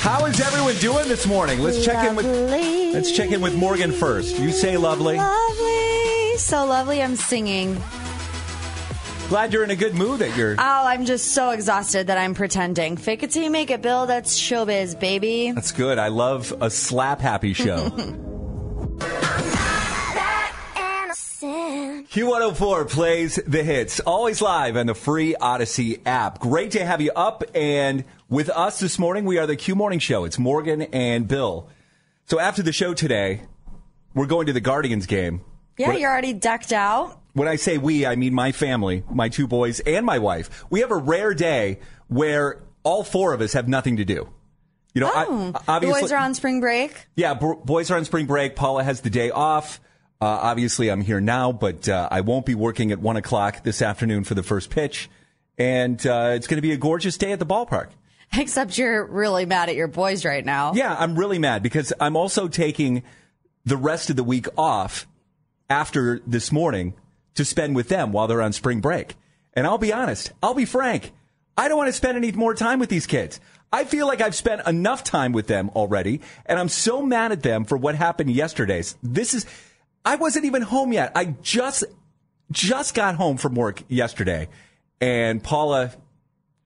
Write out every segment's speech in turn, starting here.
How is everyone doing this morning? Let's check in with Let's check in with Morgan first. You say lovely. Lovely. So lovely. I'm singing. Glad you're in a good mood that you're Oh, I'm just so exhausted that I'm pretending. Fake it till you make it, Bill. That's showbiz, baby. That's good. I love a slap happy show. Q104 plays the hits, always live on the free Audacy app. Great to have you up and with us this morning. We are the Q Morning Show. It's Morgan and Bill. So after the show today, we're going to the Guardians game. Yeah, What- you're already decked out. When I say we, I mean my family, my two boys, and my wife. We have a rare day where all four of us have nothing to do. You know, Oh, the obviously, boys are on spring break. yeah, b- boys are on spring break. Paula has the day off. Uh, obviously, I'm here now, but uh, I won't be working at one o'clock this afternoon for the first pitch, and uh, it's going to be a gorgeous day at the ballpark. Except you're really mad at your boys right now. Yeah, I'm really mad because I'm also taking the rest of the week off after this morning to spend with them while they're on spring break. And I'll be honest, I'll be frank. I don't want to spend any more time with these kids. I feel like I've spent enough time with them already, and I'm so mad at them for what happened yesterday. This is, I wasn't even home yet. I just, just got home from work yesterday, and Paula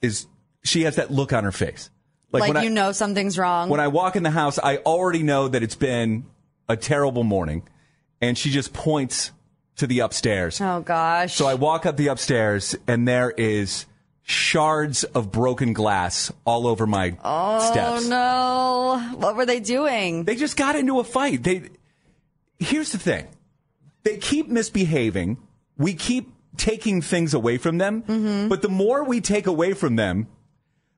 is, she has that look on her face. Like, when I- you know something's wrong. when I walk in the house, I already know that it's been a terrible morning. And she just points to the upstairs. oh gosh. So I walk up the upstairs and there is shards of broken glass all over my oh steps. Oh, no. What were they doing? They just got into a fight. They Here's the thing. They keep misbehaving. We keep taking things away from them. Mm-hmm. But the more we take away from them,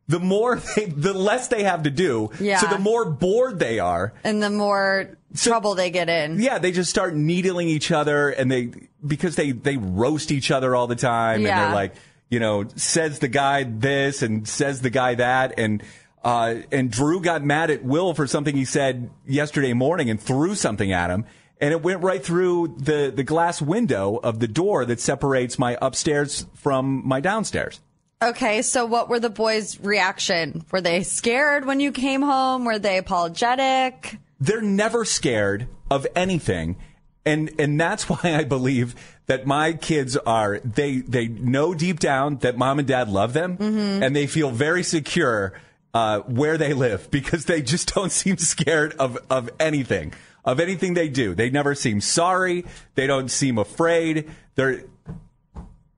the more they, the less they have to do. Yeah. So the more bored they are. and the more trouble they get in. Yeah, they just start needling each other and they because they they roast each other all the time and they're like, you know, says the guy this and says the guy that and uh and Drew got mad at Will for something he said yesterday morning and threw something at him and it went right through the the glass window of the door that separates my upstairs from my downstairs. Okay, so what were the boys' reaction? Were they scared when you came home? Were they apologetic? they're never scared of anything and and that's why I believe that my kids are they they know deep down that mom and dad love them and they feel very secure uh, where they live because they just don't seem scared of of anything of anything they do they never seem sorry they don't seem afraid they're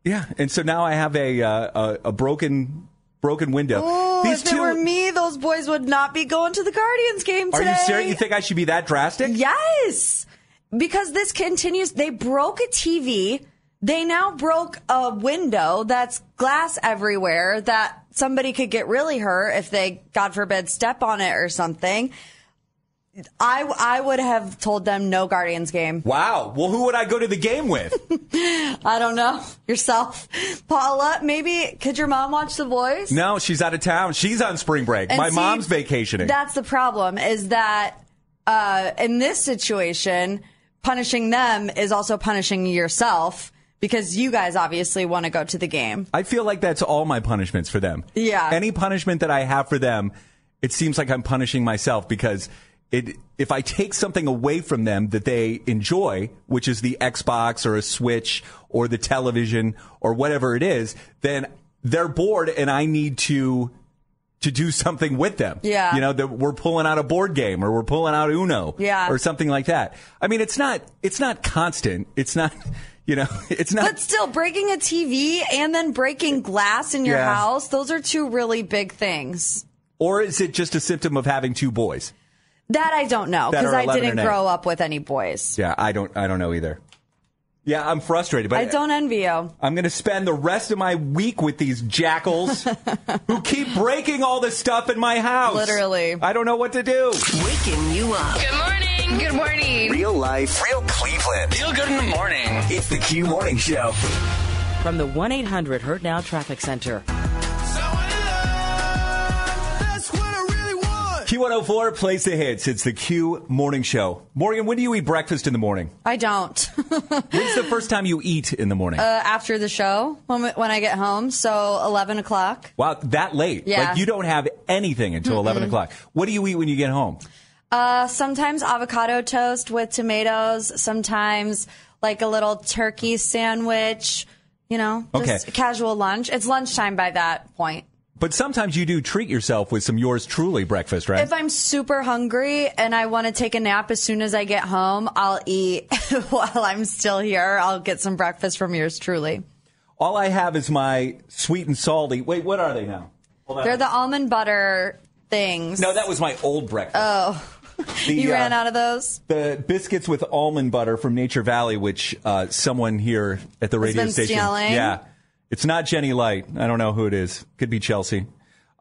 yeah and so now I have a uh, a, a broken broken window Oh, These if it were me, those boys would not be going to the Guardians game are today. you serious you think I should be that drastic Yes, because this continues. They broke a TV. They now broke a window that's glass everywhere that somebody could get really hurt if they, God forbid, step on it or something. I, I would have told them no Guardians game. Wow. Well, who would I go to the game with? I don't know. Yourself. Paula, maybe could your mom watch The Voice? no, she's out of town. She's on spring break. And My see, mom's vacationing. That's the problem is that uh, in this situation, punishing them is also punishing yourself because you guys obviously want to go to the game. I feel like that's all my punishments for them. Yeah. Any punishment that I have for them, it seems like I'm punishing myself because it, if I take something away from them that they enjoy, which is the Xbox or a Switch or the television or whatever it is, then they're bored and I need to to do something with them. Yeah. You know, that we're pulling out a board game or we're pulling out Uno. Yeah. Or something like that. I mean, it's not, it's not constant. It's not, you know, it's not. But still, breaking a TV and then breaking glass in your Yeah. house, those are two really big things. or is it just a symptom of having two boys? That I don't know because I didn't grow up with any boys. Yeah, I don't, I don't know either. Yeah, I'm frustrated, but I don't envy you. I'm going to spend the rest of my week with these jackals who keep breaking all the stuff in my house. Literally. I don't know what to do. Waking you up. Good morning. Good morning. Real life, real Cleveland. Feel good in the morning. It's the Q Morning Show. From the 1 800 Hurt Now Traffic Center. Q104 plays the hits. It's the Q Morning Show. Morgan, when do you eat breakfast in the morning? I don't. When's the first time you eat in the morning? uh, after the show, when, we- when I get home, so 11 o'clock. wow, that late. Yeah. Like you don't have anything until 11 o'clock. What do you eat when you get home? Uh, sometimes avocado toast with tomatoes, sometimes like a little turkey sandwich, you know, just Okay. casual lunch. It's lunchtime by that point. But sometimes you do treat yourself with some yours truly breakfast, right? If I'm super hungry and I want to take a nap as soon as I get home, I'll eat while I'm still here. I'll get some breakfast from yours truly. All I have is my sweet and salty. Wait, what are they now? They're the almond butter things. no, that was my old breakfast. Oh, The, you uh, ran out of those? the biscuits with almond butter from Nature Valley, which uh, someone here at the radio station. stealing? Yeah, it's not Jenny Light. I don't know who it is. Could be Chelsea.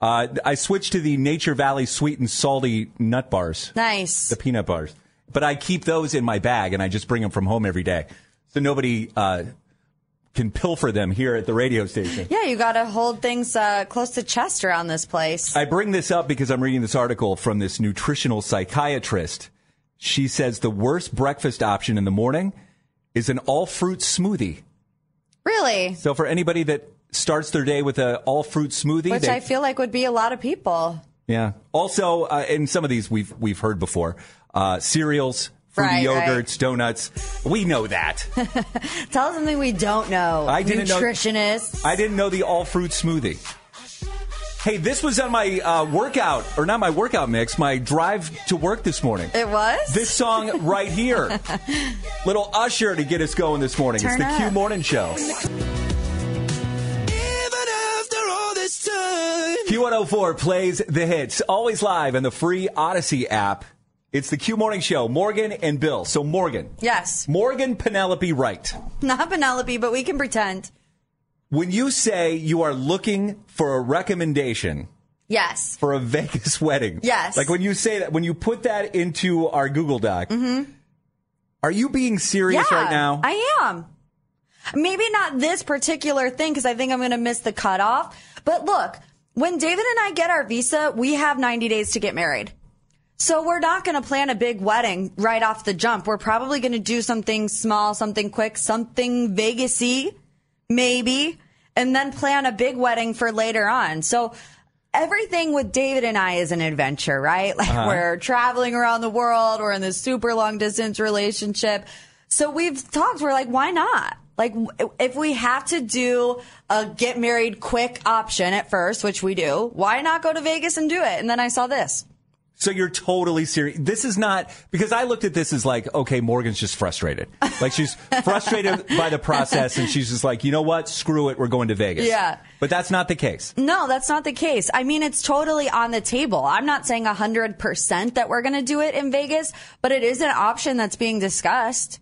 Uh, I switched to the Nature Valley sweet and salty nut bars, Nice. the peanut bars. But I keep those in my bag and I just bring them from home every day, so nobody uh, can pilfer them here at the radio station. Yeah, you got to hold things uh, close to chest around this place. I bring this up because I'm reading this article from this nutritional psychiatrist. She says the worst breakfast option in the morning is an all fruit smoothie. Really? So for anybody that starts their day with an all fruit smoothie, Which they- I feel like would be a lot of people. yeah. Also, uh, and some of these we've we've heard before, uh, cereals, fruity Right, right. yogurts, donuts. We know that. Tell us something we don't know. I didn't know- I didn't know the all fruit smoothie. Hey, this was on my uh, workout, or not my workout mix, my drive to work this morning. It was? This song right here. Little Usher to get us going this morning. Turn it's the Q. Morning Show. Q104 plays the hits, always live on the free Audacy app. It's the Q Morning Show, Morgan and Bill. So, Morgan. Yes. Morgan Penelope Wright. Not Penelope, but we can pretend. When you say you are looking for a recommendation Yes. for a Vegas wedding, Yes. like when you say that, when you put that into our Google Doc, are you being serious Mm-hmm. yeah, right now? I am. Maybe not this particular thing because I think I'm going to miss the cutoff. But look, when David and I get our visa, we have 90 days to get married. So we're not going to plan a big wedding right off the jump. We're probably going to do something small, something quick, something Vegasy, maybe, and then plan a big wedding for later on. So everything with David and I is an adventure, right? Like uh-huh. we're traveling around the world. We're in this super long distance relationship. So we've talked. We're like, why not? Like, if we have to do a get married quick option at first, which we do, why not go to Vegas and do it? And then I saw this. So you're totally serious. This is not because I looked at this as like, okay, Morgan's just frustrated. Like she's frustrated by the process, and she's just like, you know what? Screw it. We're going to Vegas. Yeah. But that's not the case. No, that's not the case. I mean, it's totally on the table. I'm not saying 100% that we're going to do it in Vegas, but it is an option that's being discussed.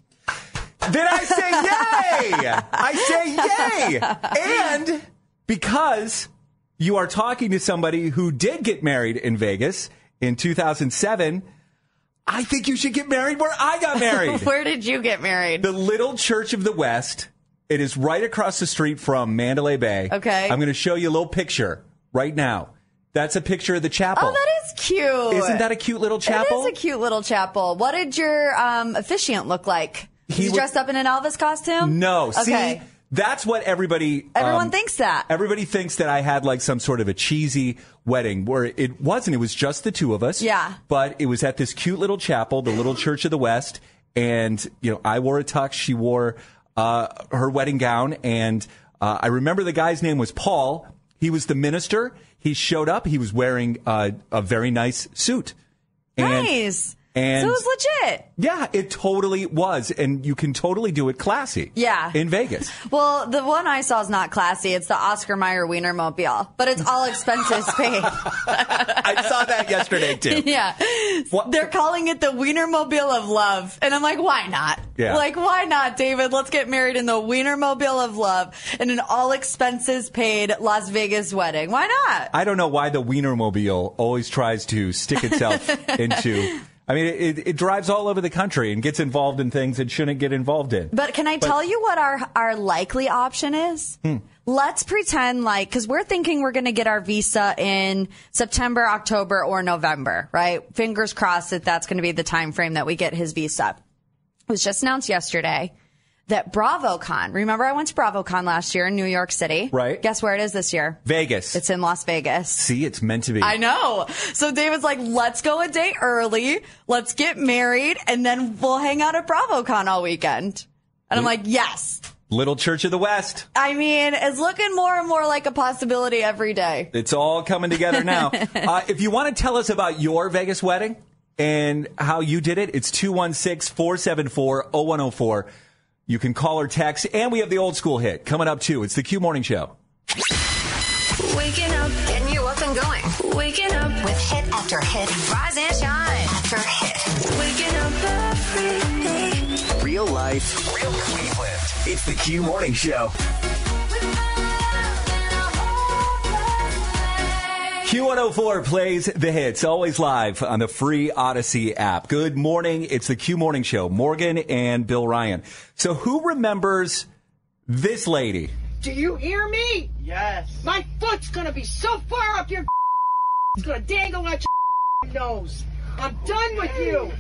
Did I say yay? I say yay. And because you are talking to somebody who did get married in Vegas in 2007, I think you should get married where I got married. Where did you get married? the Little Church of the West. It is right across the street from Mandalay Bay. Okay. I'm going to show you a little picture right now. That's a picture of the chapel. Oh, that is cute. Isn't that a cute little chapel? It is a cute little chapel. What did your um, officiant look like? Was He he wa- dressed up in an Elvis costume? No, Okay. see, that's what everybody. Everyone um, thinks that. Everybody thinks that I had like some sort of a cheesy wedding where it wasn't. It was just the two of us. Yeah. But it was at this cute little chapel, the Little Church of the West, and you know I wore a tux. She wore uh, her wedding gown, and uh, I remember the guy's name was Paul. He was the minister. He showed up. He was wearing uh, a very nice suit. And- nice. And- so it was legit. Yeah, it totally was, and you can totally do it classy. Yeah. in Vegas. Well, the one I saw is not classy. It's the Oscar Mayer Wienermobile, but it's all expenses paid. I saw that yesterday too. yeah. What- They're calling it the Wienermobile of love. And I'm like, why not? Yeah. Like, why not, David? Let's get married in the Wienermobile of love in an all expenses paid Las Vegas wedding. Why not? I don't know why the Wienermobile always tries to stick itself into. I mean, it, it drives all over the country and gets involved in things it shouldn't get involved in. But can I tell you what our our likely option is? Hmm. Let's pretend like because we're thinking we're going to get our visa in September, October, or November, right? Fingers crossed that that's going to be the time frame that we get his visa. It was just announced yesterday that BravoCon. Remember, I went to BravoCon last year in New York City. Right. Guess where it is this year? Vegas. It's in Las Vegas. See, it's meant to be. I know. So David's like, let's go a day early. Let's get married and then we'll hang out at BravoCon all weekend. And I'm like, yes. Little Church of the West. I mean, it's looking more and more like a possibility every day. It's all coming together now. uh, if you want to tell us about your Vegas wedding and how you did it, it's 216 474 0104. You can call or text, and we have the old school hit coming up too. It's the Q Morning Show. Waking up, getting you up and going. Waking up with hit after hit. Rise and shine after hit. Waking up every day. Real life, real Cleveland. It's the Q Morning Show. Q104 plays the hits, always live on the free Audacy app. Good morning. It's the Q Morning Show. Morgan and Bill Ryan. So who remembers this lady? Do you hear me? Yes. My foot's gonna be so far up your it's gonna dangle out your nose. I'm done with you.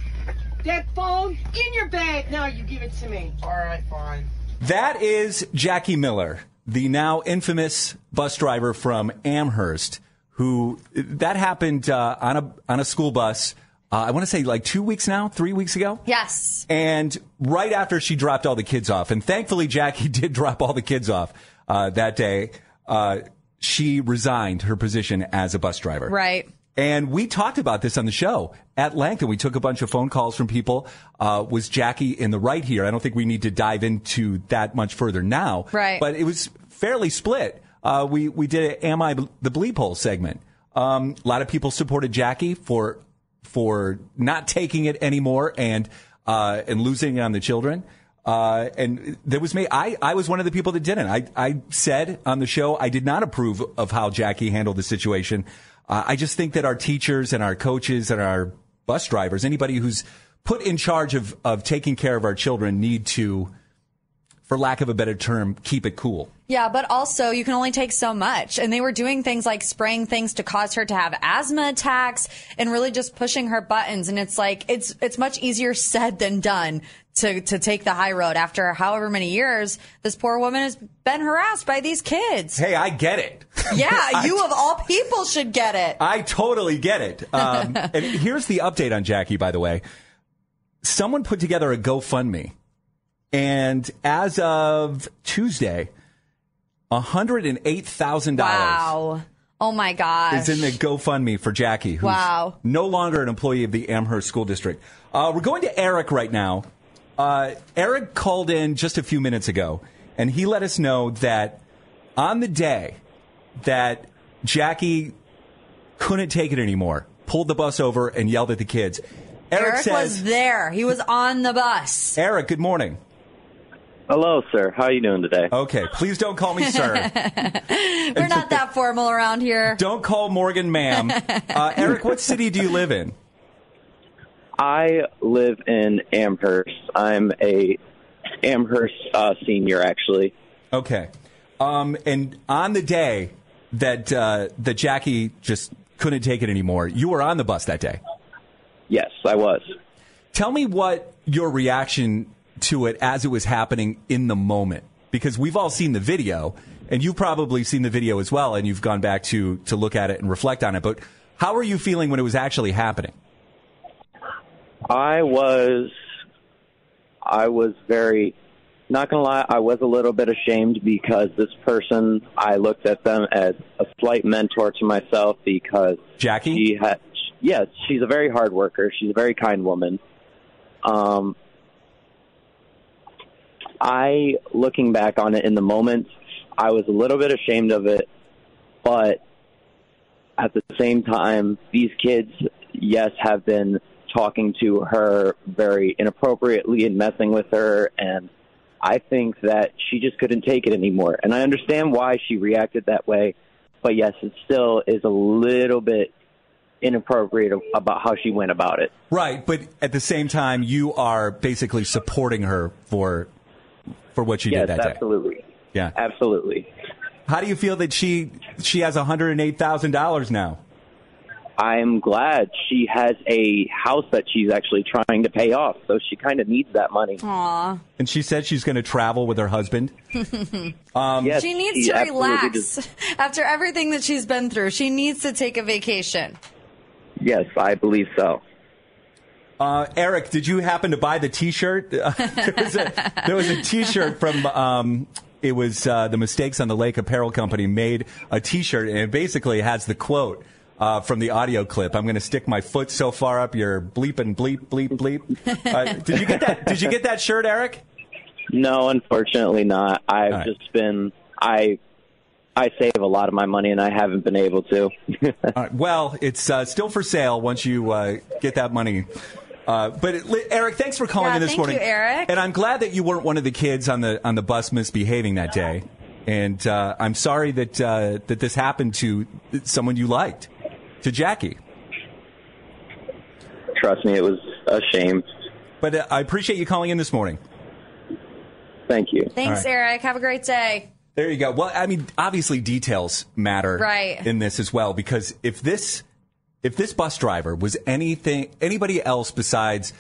That phone in your bag now. You give it to me. All right, fine. That is Jackie Miller, the now infamous bus driver from Amherst, who that happened uh, on a on a school bus. Uh, I want to say like two weeks now, three weeks ago. Yes. And right after she dropped all the kids off, and thankfully Jackie did drop all the kids off uh, that day, uh, she resigned her position as a bus driver. Right. And we talked about this on the show at length, and we took a bunch of phone calls from people. Uh, was Jackie in the right here? I don't think we need to dive into that much further now. Right. But it was fairly split. Uh, we we did a "Am I the Bleep Hole" segment. Um, a lot of people supported Jackie for for not taking it anymore and uh, and losing on the children. Uh, and there was me. I, I was one of the people that didn't. I, I said on the show I did not approve of how Jackie handled the situation. Uh, I just think that our teachers and our coaches and our bus drivers, anybody who's put in charge of, of taking care of our children, need to, for lack of a better term, keep it cool. Yeah, but also you can only take so much. And they were doing things like spraying things to cause her to have asthma attacks and really just pushing her buttons. And it's like, it's, it's much easier said than done to, to take the high road after however many years this poor woman has been harassed by these kids. Hey, I get it. Yeah, you of all people should get it. I totally get it. Um, and here's the update on Jackie, by the way. Someone put together a GoFundMe, and as of Tuesday, $108,000 Wow. Oh my gosh. is in the GoFundMe for Jackie, who's Wow. no longer an employee of the Amherst School District. Uh, we're going to Eric right now. Uh, Eric called in just a few minutes ago, and he let us know that on the day that Jackie couldn't take it anymore, pulled the bus over and yelled at the kids. Eric, Eric says, was there. He was on the bus. Eric, good morning. Hello, sir. How are you doing today? Okay, please don't call me sir. We're not that formal around here. don't call Morgan ma'am. Uh, Eric, what city do you live in? I live in Amherst. I'm a Amherst uh, senior, actually. Okay. Um, and on the day that uh, that Jackie just couldn't take it anymore. You were on the bus that day. Yes, I was. Tell me what your reaction to it as it was happening in the moment, because we've all seen the video, and you've probably seen the video as well, and you've gone back to to look at it and reflect on it. But how were you feeling when it was actually happening? I was, I was very, not gonna lie, I was a little bit ashamed because this person, I looked at them as a slight mentor to myself because Jackie, she had, yes, she's a very hard worker. She's a very kind woman. Um, I, looking back on it in the moment, I was a little bit ashamed of it, but at the same time, these kids, yes, have been talking to her very inappropriately and messing with her, and I think that she just couldn't take it anymore. And I understand why she reacted that way, but yes, it still is a little bit inappropriate about how she went about it. Right, but at the same time, you are basically supporting her for for what she yes, did that day. absolutely. Yeah, absolutely. How do you feel that she she has one hundred and eight thousand dollars now? I'm glad she has a house that she's actually trying to pay off, so she kind of needs that money. Aw. And she said she's going to travel with her husband. Um, Yes, she needs she to relax does. after everything that she's been through. She needs to take a vacation. Yes, I believe so. Uh, Eric, did you happen to buy the T-shirt? there, was a, there was a T-shirt from. Um, it was uh, the Mistakes on the Lake Apparel Company made a T-shirt, and it basically has the quote uh, from the audio clip. I'm going to stick my foot so far up your bleep and bleep bleep bleep. Uh, did you get that? Did you get that shirt, Eric? No, unfortunately not. I've right. just been I I save a lot of my money and I haven't been able to. All right, well, it's uh, still for sale once you uh, get that money. Uh, but it, Eric, thanks for calling Yeah, in this thank morning. you, Eric. And I'm glad that you weren't one of the kids on the on the bus misbehaving that day. And uh, I'm sorry that uh, that this happened to someone you liked, to Jackie. Trust me, it was a shame. But uh, I appreciate you calling in this morning. Thank you. Thanks, All right. Eric. Have a great day. There you go. Well, I mean, obviously details matter Right. in this as well because if this if this bus driver was anything anybody else besides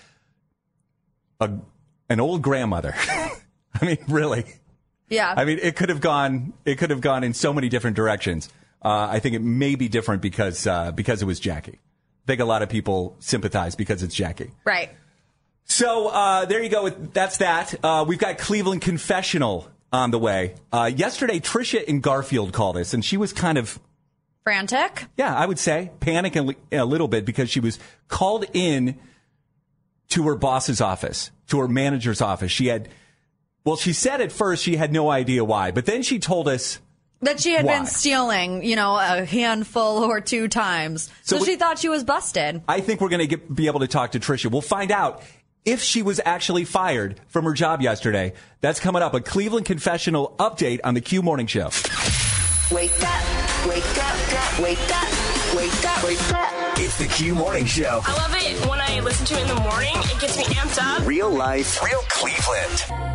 a an old grandmother, I mean, really, Yeah. I mean, it could have gone it could have gone in so many different directions. Uh, I think it may be different because uh, because it was Jackie. I think a lot of people sympathize because it's Jackie. right. So uh, there you go. That's that. Uh, we've got Cleveland confessional on the way. Uh, yesterday, Tricia in Garfield called us, and she was kind of, Frantic. yeah, I would say, panicking a little bit because she was called in to her boss's office, to her manager's office. She had, well, she said at first she had no idea why, but then she told us That she had Why? been stealing, you know, a handful or two times. So, So we- she thought she was busted. I think we're going to be able to talk to Tricia. We'll find out if she was actually fired from her job yesterday. That's coming up. A Cleveland confessional update on the Q Morning Show. Wake up, wake up, wake up, wake up, wake up. It's the Q Morning Show. I love it when I listen to it in the morning. It gets me amped up. Real life, real Cleveland.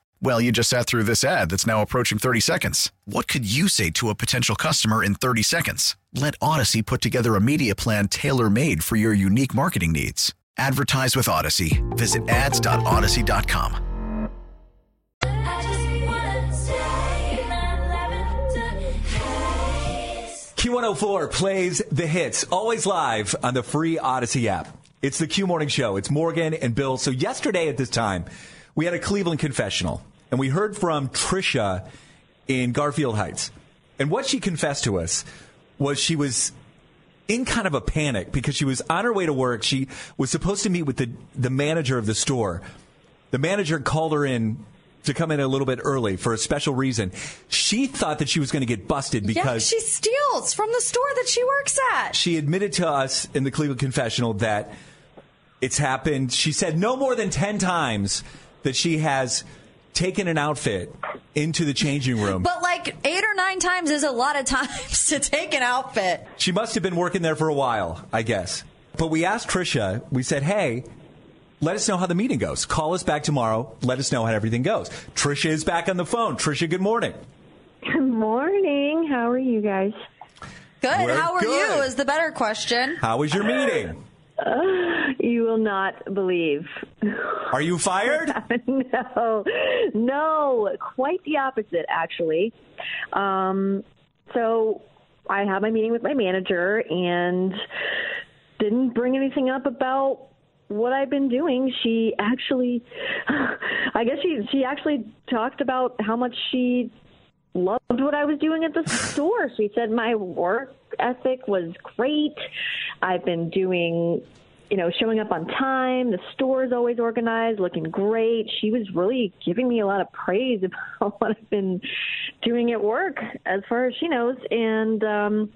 Well, you just sat through this ad that's now approaching 30 seconds. What could you say to a potential customer in 30 seconds? Let Audacy put together a media plan tailor made for your unique marketing needs. Advertise with Audacy. Visit ads.audacy.com. Q104 plays the hits, always live on the free Audacy app. It's the Q Morning Show. It's Morgan and Bill. So yesterday at this time, we had a Cleveland confessional. And we heard from Tricia in Garfield Heights. And what she confessed to us was she was in kind of a panic because she was on her way to work. She was supposed to meet with the, the manager of the store. The manager called her in to come in a little bit early for a special reason. She thought that she was going to get busted yeah, because she steals from the store that she works at. she admitted to us in the Cleveland confessional that it's happened. She said no more than 10 times that she has taken an outfit into the changing room. But like eight or nine times is a lot of times to take an outfit. She must have been working there for a while, I guess. But we asked Tricia, we said, hey, let us know how the meeting goes. Call us back tomorrow. Let us know how everything goes. Tricia is back on the phone. Tricia, good morning. Good morning. How are you guys? Good. We're How are good. you? Is the better question. How was your meeting? You will not believe. Are you fired? no, no, quite the opposite, actually. Um, so I had my meeting with my manager and didn't bring anything up about what I've been doing. She actually, I guess she she actually talked about how much she loved what I was doing at the store. She said my work ethic was great. I've been doing, you know, showing up on time. The store is always organized, looking great. She was really giving me a lot of praise about what I've been doing at work, as far as she knows. And um,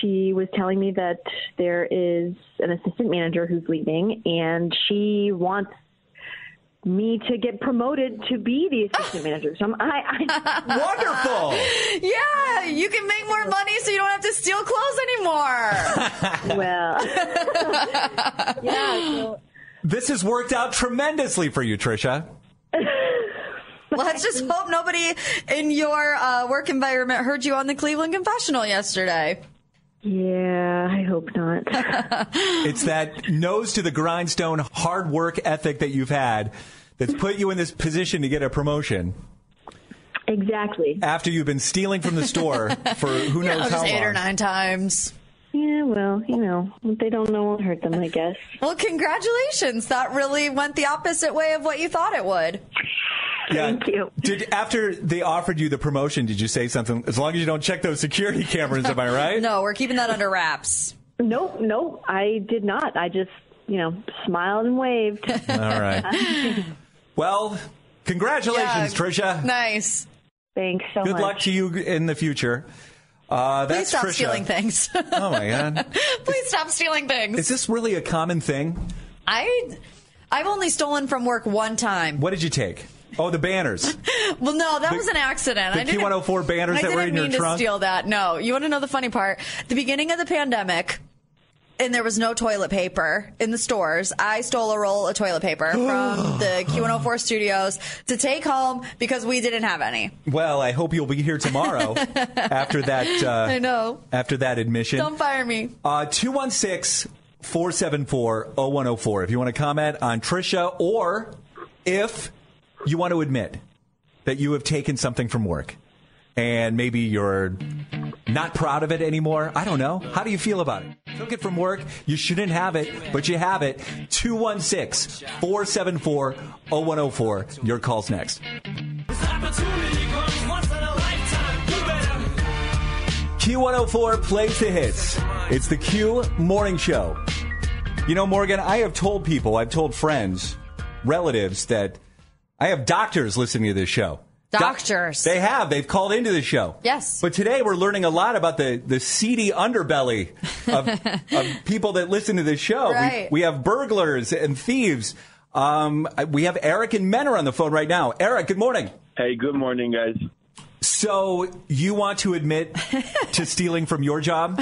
she was telling me that there is an assistant manager who's leaving, and she wants me to get promoted to be the assistant manager. So I'm, I, I Wonderful. Yeah, you can make more money so you don't have to steal clothes anymore. well, yeah. So, This has worked out tremendously for you, Tricia. Let's just hope nobody in your uh, work environment heard you on the Cleveland Confessional yesterday. Yeah, I hope not. It's that nose to the grindstone hard work ethic that you've had that's put you in this position to get a promotion exactly. after you've been stealing from the store for who knows know, how just eight or nine times. Yeah, well, you know, what they don't know won't hurt them, I guess. Well, congratulations. That really went the opposite way of what you thought it would. Yeah. Thank you. Did after they offered you the promotion, did you say something? As long as you don't check those security cameras, am I right? No, we're keeping that under wraps. Nope, nope, I did not. I just, you know, smiled and waved. All right. Well, congratulations, Yeah. Tricia. Nice. Thanks so Good much. Good luck to you in the future. Uh, Please stop Tricia. stealing things. Oh my god. Please stop stealing things. Is this really a common thing? I, I've only stolen from work one time. What did you take? Oh, the banners. Well, no, that The- was an accident. the I didn't, Q104 banners I that were didn't mean to steal that. No, you want to know the funny part? The beginning of the pandemic, and there was no toilet paper in the stores. I stole a roll of toilet paper from the Q104 studios to take home because we didn't have any. Well, I hope you'll be here tomorrow after that. Uh, I know. After that admission. Don't fire me. Uh, 216 474 0104. If you want to comment on Tricia or if you want to admit that you have taken something from work and maybe you're not proud of it anymore. I don't know. How do you feel about it? Took it from work. You shouldn't have it, but you have it. 216 474 0104. Your call's next. Q104 plays the hits. It's the Q Morning Show. You know, Morgan, I have told people, I've told friends, relatives that I have doctors listening to this show. Doc- Doctors. they have. They've called into the show. Yes. But today we're learning a lot about the, the seedy underbelly of, of people that listen to this show. We- Right. We, have burglars and thieves. Um, we have Eric and Mentor on the phone right now. Eric, good morning. Hey, good morning, guys. So you want to admit to stealing from your job?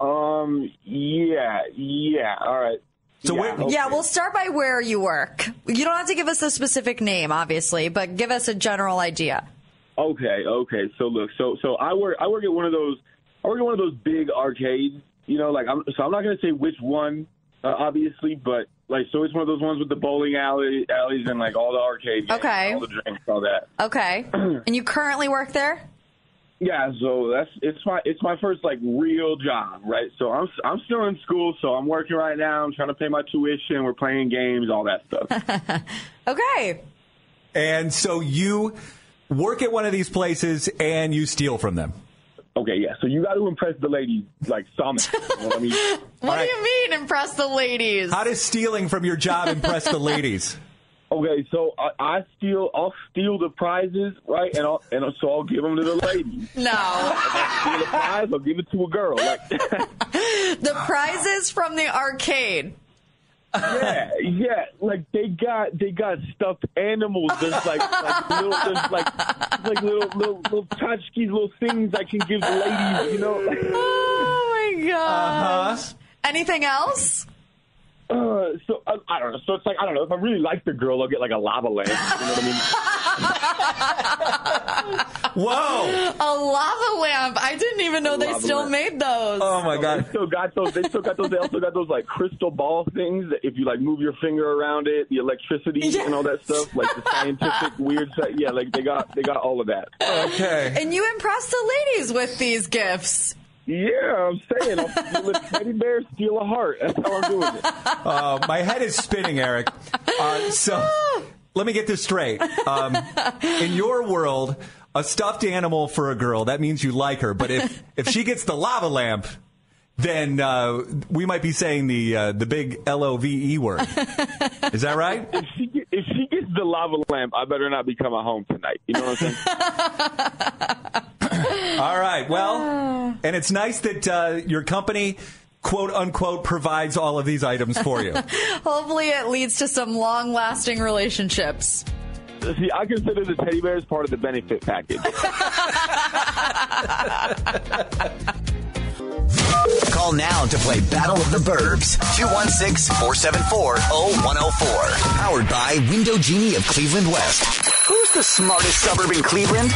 Um, yeah, yeah, all right. So yeah, where- okay. Yeah, we'll start by where you work. You don't have to give us a specific name, obviously, but give us a general idea. Okay, okay. So look, so so I work I work at one of those I work at one of those big arcades. You know, like I'm so I'm not gonna say which one, uh, obviously, but like so it's one of those ones with the bowling alley alleys and like all the arcade games, Okay. all the drinks, all that. Okay. and you currently work there? Yeah, so that's it's my it's my first like real job, right? So I'm I'm still in school, so I'm working right now. I'm trying to pay my tuition. We're playing games, all that stuff. Okay. And so you work at one of these places and you steal from them. Okay, yeah. So you got to impress the ladies like somehow. You know what I mean? What do you mean impress the ladies? How does stealing from your job impress the ladies? Okay, so I, I steal. I'll steal the prizes, right? And I'll, and so I'll give them to the ladies. No. I steal the prize. I'll give it to a girl. Like, the prizes from the arcade. yeah, yeah. Like they got they got stuffed animals. There's like, like little there's like like little little little tchotchkes, little things I can give the ladies. You know. Oh my gosh. Uh-huh. Anything else? Uh, so I, I don't know. So it's like I don't know. If I really like the girl, I'll get like a lava lamp. You know what I mean? Whoa! A lava lamp. I didn't even know they still lamp. made those. Oh my god! They still got those. They still got those. They also got those like crystal ball things that if you like move your finger around it, the electricity and all that stuff, like the scientific weird stuff. Yeah, like they got they got all of that. Okay. And you impress the ladies with these gifts. Yeah, I'm saying I'll steal a teddy bear, steal a heart. That's how I'm doing it. Uh, my head is spinning, Eric. Uh, so let me get this straight. Um, in your world, a stuffed animal for a girl, that means you like her. But if, if she gets the lava lamp, then uh, we might be saying the uh, the big L O V E word. Is that right? If she get, if she gets the lava lamp, I better not be coming home tonight. You know what I'm saying? All right. Well, and it's nice that uh, your company, quote unquote, provides all of these items for you. Hopefully, it leads to some long lasting relationships. See, I consider the teddy bear as part of the benefit package. Call now to play Battle of the Burbs. 216 474 0104. Powered by Window Genie of Cleveland West. Who's the smartest suburb in Cleveland?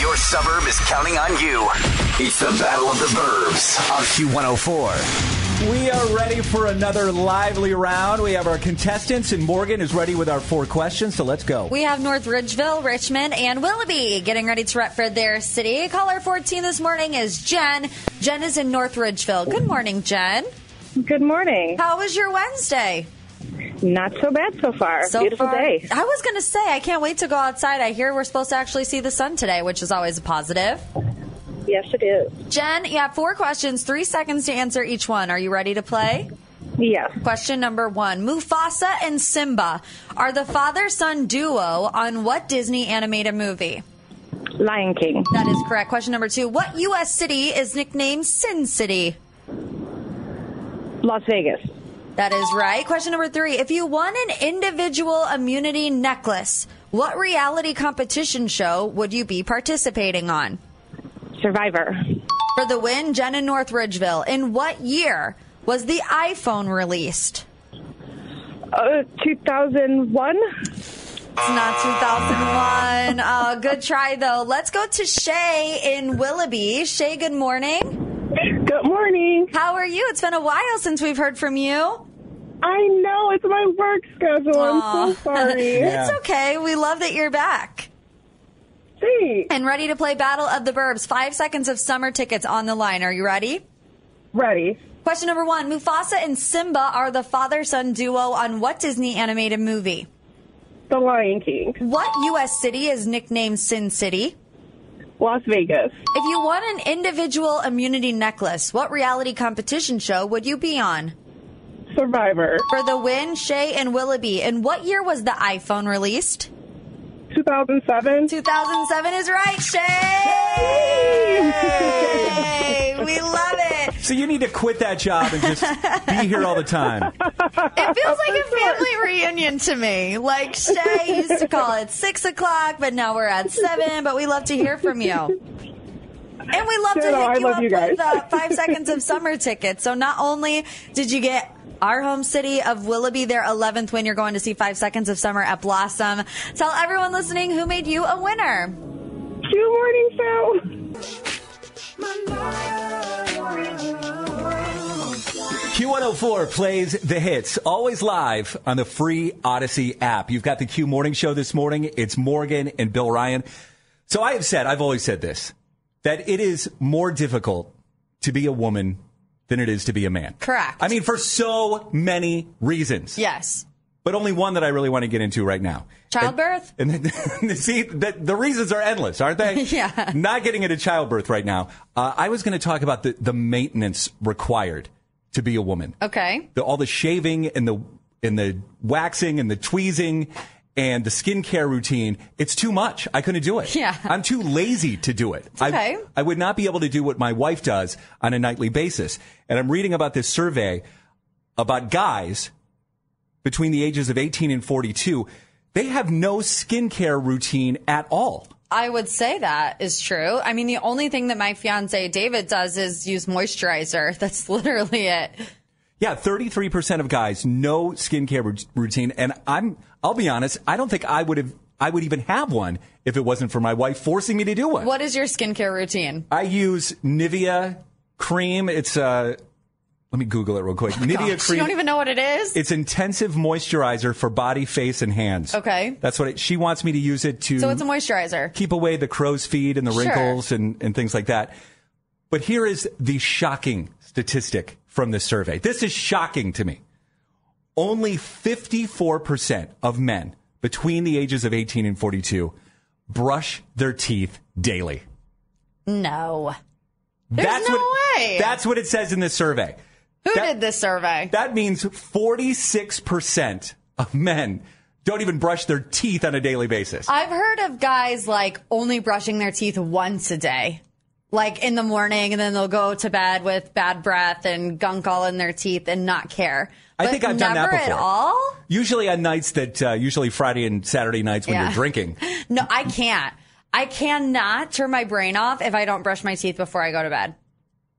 Your suburb is counting on you. It's the Battle of the Burbs on Q104. We are ready for another lively round. We have our contestants, and Morgan is ready with our four questions. So let's go. We have North Ridgeville, Richmond, and Willoughby getting ready to rep for their city. Caller 14 this morning is Jen. Jen is in North Ridgeville. Good morning, Jen. Good morning. How was your Wednesday? Not so bad so far. So Beautiful far- day. I was going to say, I can't wait to go outside. I hear we're supposed to actually see the sun today, which is always a positive. Yes, it is. Jen, you have four questions, three seconds to answer each one. Are you ready to play? Yes. Question number one Mufasa and Simba are the father son duo on what Disney animated movie? Lion King. That is correct. Question number two What U.S. city is nicknamed Sin City? Las Vegas. That is right. Question number three. If you won an individual immunity necklace, what reality competition show would you be participating on? Survivor. For the win, Jen in North Ridgeville. In what year was the iPhone released? Uh, 2001. It's not 2001. Uh, good try, though. Let's go to Shay in Willoughby. Shay, good morning. Good morning. How are you? It's been a while since we've heard from you. I know it's my work schedule. I'm so sorry. it's okay. We love that you're back. Thanks. And ready to play Battle of the Burbs. Five seconds of summer tickets on the line. Are you ready? Ready. Question number one Mufasa and Simba are the father son duo on what Disney animated movie? The Lion King. What U.S. city is nicknamed Sin City? Las Vegas. If you won an individual immunity necklace, what reality competition show would you be on? Survivor. For the win, Shay and Willoughby. In what year was the iPhone released? 2007. 2007 is right, Shay! we love it. So you need to quit that job and just be here all the time. It feels like a family reunion to me. Like Shay used to call it six o'clock, but now we're at seven. But we love to hear from you. And we love to No, no, hit I you love up you guys. with uh, five seconds of summer tickets. So not only did you get our home city of Willoughby their 11th win, you're going to see five seconds of summer at Blossom. Tell everyone listening who made you a winner. Q Morning Show. Q104 plays the hits, always live on the free Audacy app. You've got the Q Morning Show this morning. It's Morgan and Bill Ryan. So I have said, I've always said this, that it is more difficult to be a woman than it is to be a man. Correct. I mean, for so many reasons. Yes. but only one that I really want to get into right now. Childbirth? And then, see, the, the reasons are endless, aren't they? Yeah. Not getting into childbirth right now. Uh, I was going to talk about the, the maintenance required to be a woman. Okay. The, all the shaving and the and the waxing and the tweezing and the skincare routine. It's too much. I couldn't do it. Yeah. I'm too lazy to do it. It's okay. I, I would not be able to do what my wife does on a nightly basis. And I'm reading about this survey about guys between the ages of 18 and 42. They have no skincare routine at all. I would say that is true. I mean, the only thing that my fiance David does is use moisturizer. That's literally it. Yeah, 33% of guys no skincare routine and I'm I'll be honest, I don't think I would have I would even have one if it wasn't for my wife forcing me to do one. What is your skincare routine? I use Nivea cream. It's uh let me Google it real quick. Nivea Gosh, you don't even know what it is? It's intensive moisturizer for body, face, and hands. Okay. That's what it, she wants me to use it to So it's a moisturizer. keep away the crow's feet and the Sure. wrinkles and, and things like that. But here is the shocking statistic from this survey. This is shocking to me. Only 54% of men between the ages of 18 and 42 brush their teeth daily. No. There's that's no what, way. That's what it says in this survey. Who That- did this survey? That means 46% of men don't even brush their teeth on a daily basis. I've heard of guys like only brushing their teeth once a day. Like in the morning, and then they'll go to bed with bad breath and gunk all in their teeth and not care. I But think I've done that before. at all? Usually on nights that, uh, usually Friday and Saturday nights when Yeah. you're drinking. No, I can't. I cannot turn my brain off if I don't brush my teeth before I go to bed.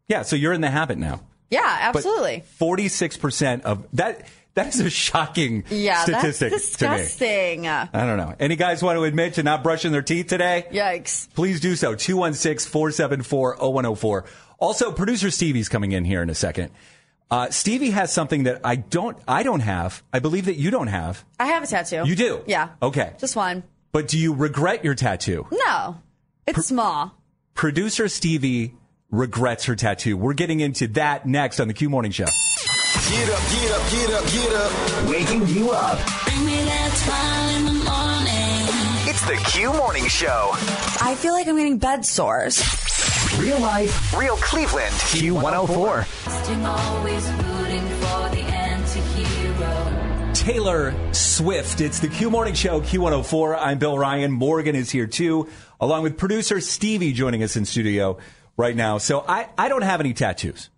Yeah, so you're in the habit now. Yeah, absolutely. 46% of that, that is a shocking yeah, statistic that's to me. disgusting. I don't know. Any guys want to admit to not brushing their teeth today? Yikes. Please do so. 216 474 0104. Also, producer Stevie's coming in here in a second. Uh, Stevie has something that I don't, I don't have. I believe that you don't have. I have a tattoo. You do? Yeah. Okay. Just one. But do you regret your tattoo? No. It's small. Producer Stevie regrets her tattoo. We're getting into that next on the Q Morning Show. Get up, get up, get up, get up. Waking you up. Bring me that smile in the morning. It's the Q Morning Show. I feel like I'm getting bed sores. Real life, real Cleveland. Q104. Always rooting for the anti-hero. Taylor Swift. It's the Q Morning Show, Q104. I'm Bill Ryan. Morgan is here too, along with producer Stevie joining us in studio right now. So I, I don't have any tattoos.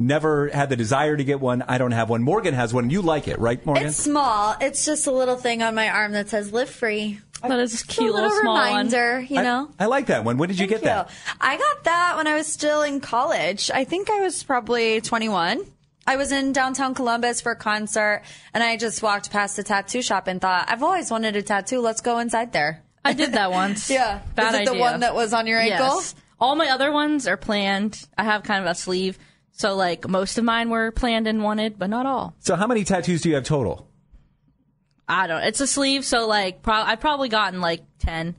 Never had the desire to get one. I don't have one. Morgan has one. You like it, right, Morgan? It's small. It's just a little thing on my arm that says "Live Free." That is a It's cute a little, little small one. reminder, you know. I, like that one. When did you get that? I got that when I was still in college. I think I was probably 21. I was in downtown Columbus for a concert, and I just walked past the tattoo shop and thought, "I've always wanted a tattoo. Let's go inside there." I did that once. Yeah. Bad Is it the one that was on your ankle? Yes. All my other ones are planned. I have kind of a sleeve. So, like, most of mine were planned and wanted, but not all. So how many tattoos do you have total? I don't It's a sleeve, so, like, pro- I've probably gotten, like, 10.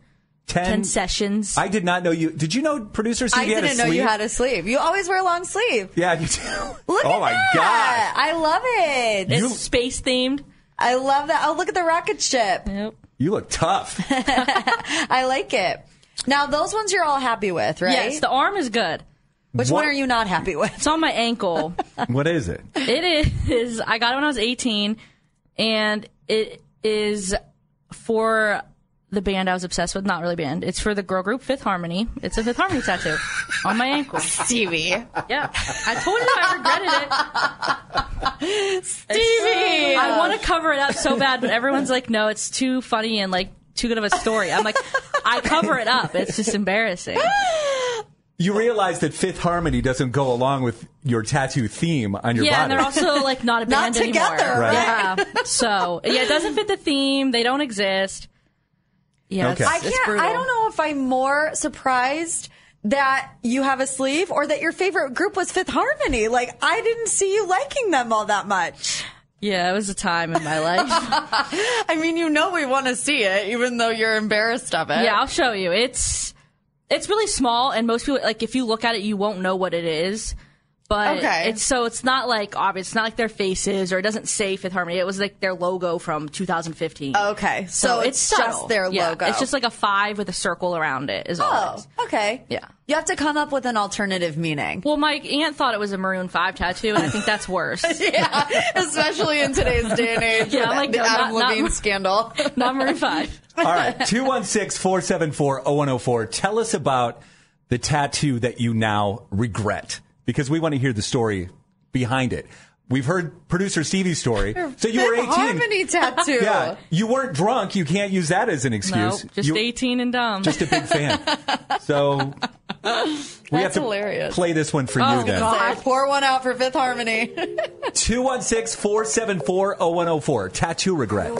Ten? 10 sessions. I did not know you. Did you know producer I Stevie had a didn't know sleeve? you had a sleeve. You always wear a long sleeve. Yeah, you do. Look oh at my that. gosh. I love it. It's space themed. I love that. Oh, look at the rocket ship. Yep. You look tough. I like it. Now, those ones you're all happy with, right? Yes, the arm is good. Which What- one are you not happy with? It's on my ankle. what is it? it is. I got it when I was 18, and it is for the band I was obsessed with. Not really band. It's for the girl group Fifth Harmony. It's a Fifth Harmony tattoo on my ankle. Stevie. Yeah, I told you I regretted it. Stevie! I want to cover it up so bad, but everyone's like, no, it's too funny and like too good of a story. I'm like, I cover it up. It's just embarrassing. You realize that Fifth Harmony doesn't go along with your tattoo theme on your body. yeah, and they're also like not a Not band together, anymore. right? Yeah. So yeah, it doesn't fit the theme. They don't exist. Yeah, Okay. it's, I can't. brutal. I don't know if I'm more surprised that you have a sleeve or that your favorite group was Fifth Harmony. Like I didn't see you liking them all that much. Yeah, it was a time in my life. I mean, you know we want to see it, even though you're embarrassed of it. yeah, I'll show you. It's it's really small, and most people like if you look at it, you won't know what it is. But Okay. it's so it's not like obvious. It's not like their faces or it doesn't say Fifth Harmony. It was like their logo from 2015. Okay, so it's subtle. just their Yeah, logo. It's just like a five with a circle around it. Is all. it oh, is. Oh, okay. Yeah. You have to come up with an alternative meaning. Well, my aunt thought it was a maroon five tattoo, and I think that's worse. yeah, especially in today's day and age. Yeah, I'm like, the no, Adam not- not- Levine scandal. Not maroon five. All right, 216 474 0104. Tell us about the tattoo that you now regret because we want to hear the story behind it. We've heard producer Stevie's story. So you were 18. Harmony tattoo. Yeah, you weren't drunk. You can't use that as an excuse. No, just You- 18 and dumb. Just a big fan. So we have to hilarious. play this one for Oh, you then. God. Pour one out for Fifth Harmony. 216 474 0104. Tattoo regret.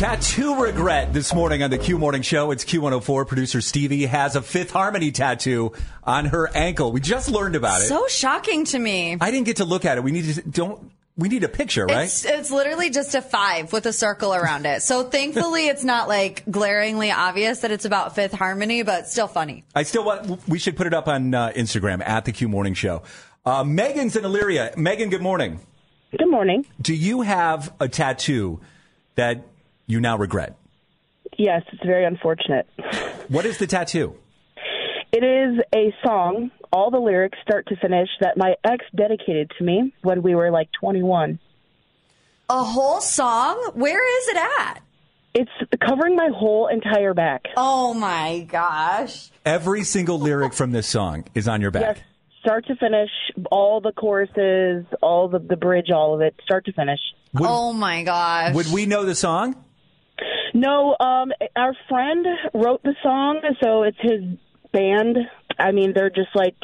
Tattoo regret this morning on the Q Morning Show. It's Q104. Producer Stevie has a Fifth Harmony tattoo on her ankle. We just learned about it. so shocking to me. I didn't get to look at it. We need to don't. We need a picture, right? It's, it's literally just a five with a circle around it. So thankfully, it's not like glaringly obvious that it's about Fifth Harmony, but still funny. I still want. We should put it up on uh, Instagram at the Q Morning Show. Uh, Megan's in Elyria. Megan, good morning. Good morning. Do you have a tattoo that you now regret? Yes, it's very unfortunate. What is the tattoo? It is a song, all the lyrics start to finish, that my ex dedicated to me when we were like 21. A whole song? Where is it at? It's covering my whole entire back. Oh my gosh. Every single lyric from this song is on your back. Yes, start to finish, all the choruses, all the, the bridge, all of it, start to finish. oh my gosh. Would we know the song? No, um, our friend wrote the song, so it's his band. I mean, they're just like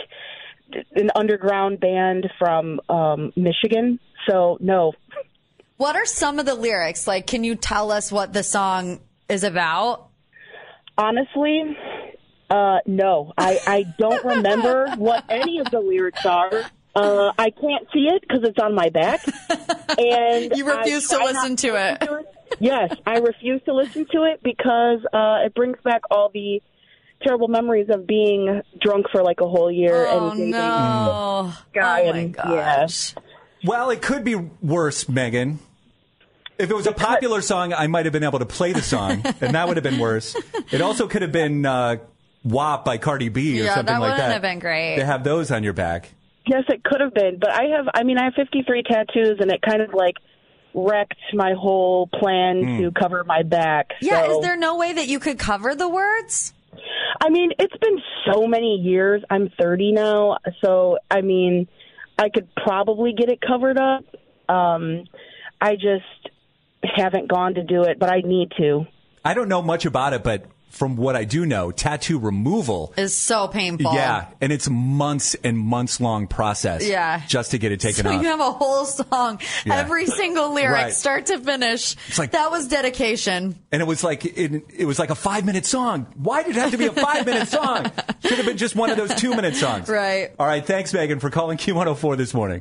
an underground band from um, Michigan. So no, What are some of the lyrics? Like, can you tell us what the song is about? honestly, uh, no, I I don't remember what any of the lyrics are. Uh, I can't see it because it's on my back, and You refuse to listen not to it. Listen Yes, I refuse to listen to it because uh, it brings back all the terrible memories of being drunk for like a whole year Oh and dating no. guy. Oh my and, gosh. Well, it could be worse, Megan. If it was a popular song, I might have been able to play the song, and that would have been worse. It also could have been uh, WAP by Cardi B or Yeah, something that like wouldn't that. have been great. To have those on your back. Yes, it could have been, but I have. I mean, I have 53 tattoos, and it kind of like wrecked my whole plan Hmm. to cover my back. Yeah, so- is there no way that you could cover the words? I mean, it's been so many years. I'm 30 now, so I mean, I could probably get it covered up. Um, I just haven't gone to do it, but I need to. I don't know much about it, but from what I do know, tattoo removal. Is so painful. Yeah, and it's months and months long process. Yeah. just to get it taken So off. you have a whole song, Yeah. every single lyric, Right. start to finish. It's like- that was dedication. and it was like it, it was like a five minute song. Why did it have to be a five minute song? Should have been just one of those two minute songs. Right. All right. Thanks, Megan, for calling Q104 this morning.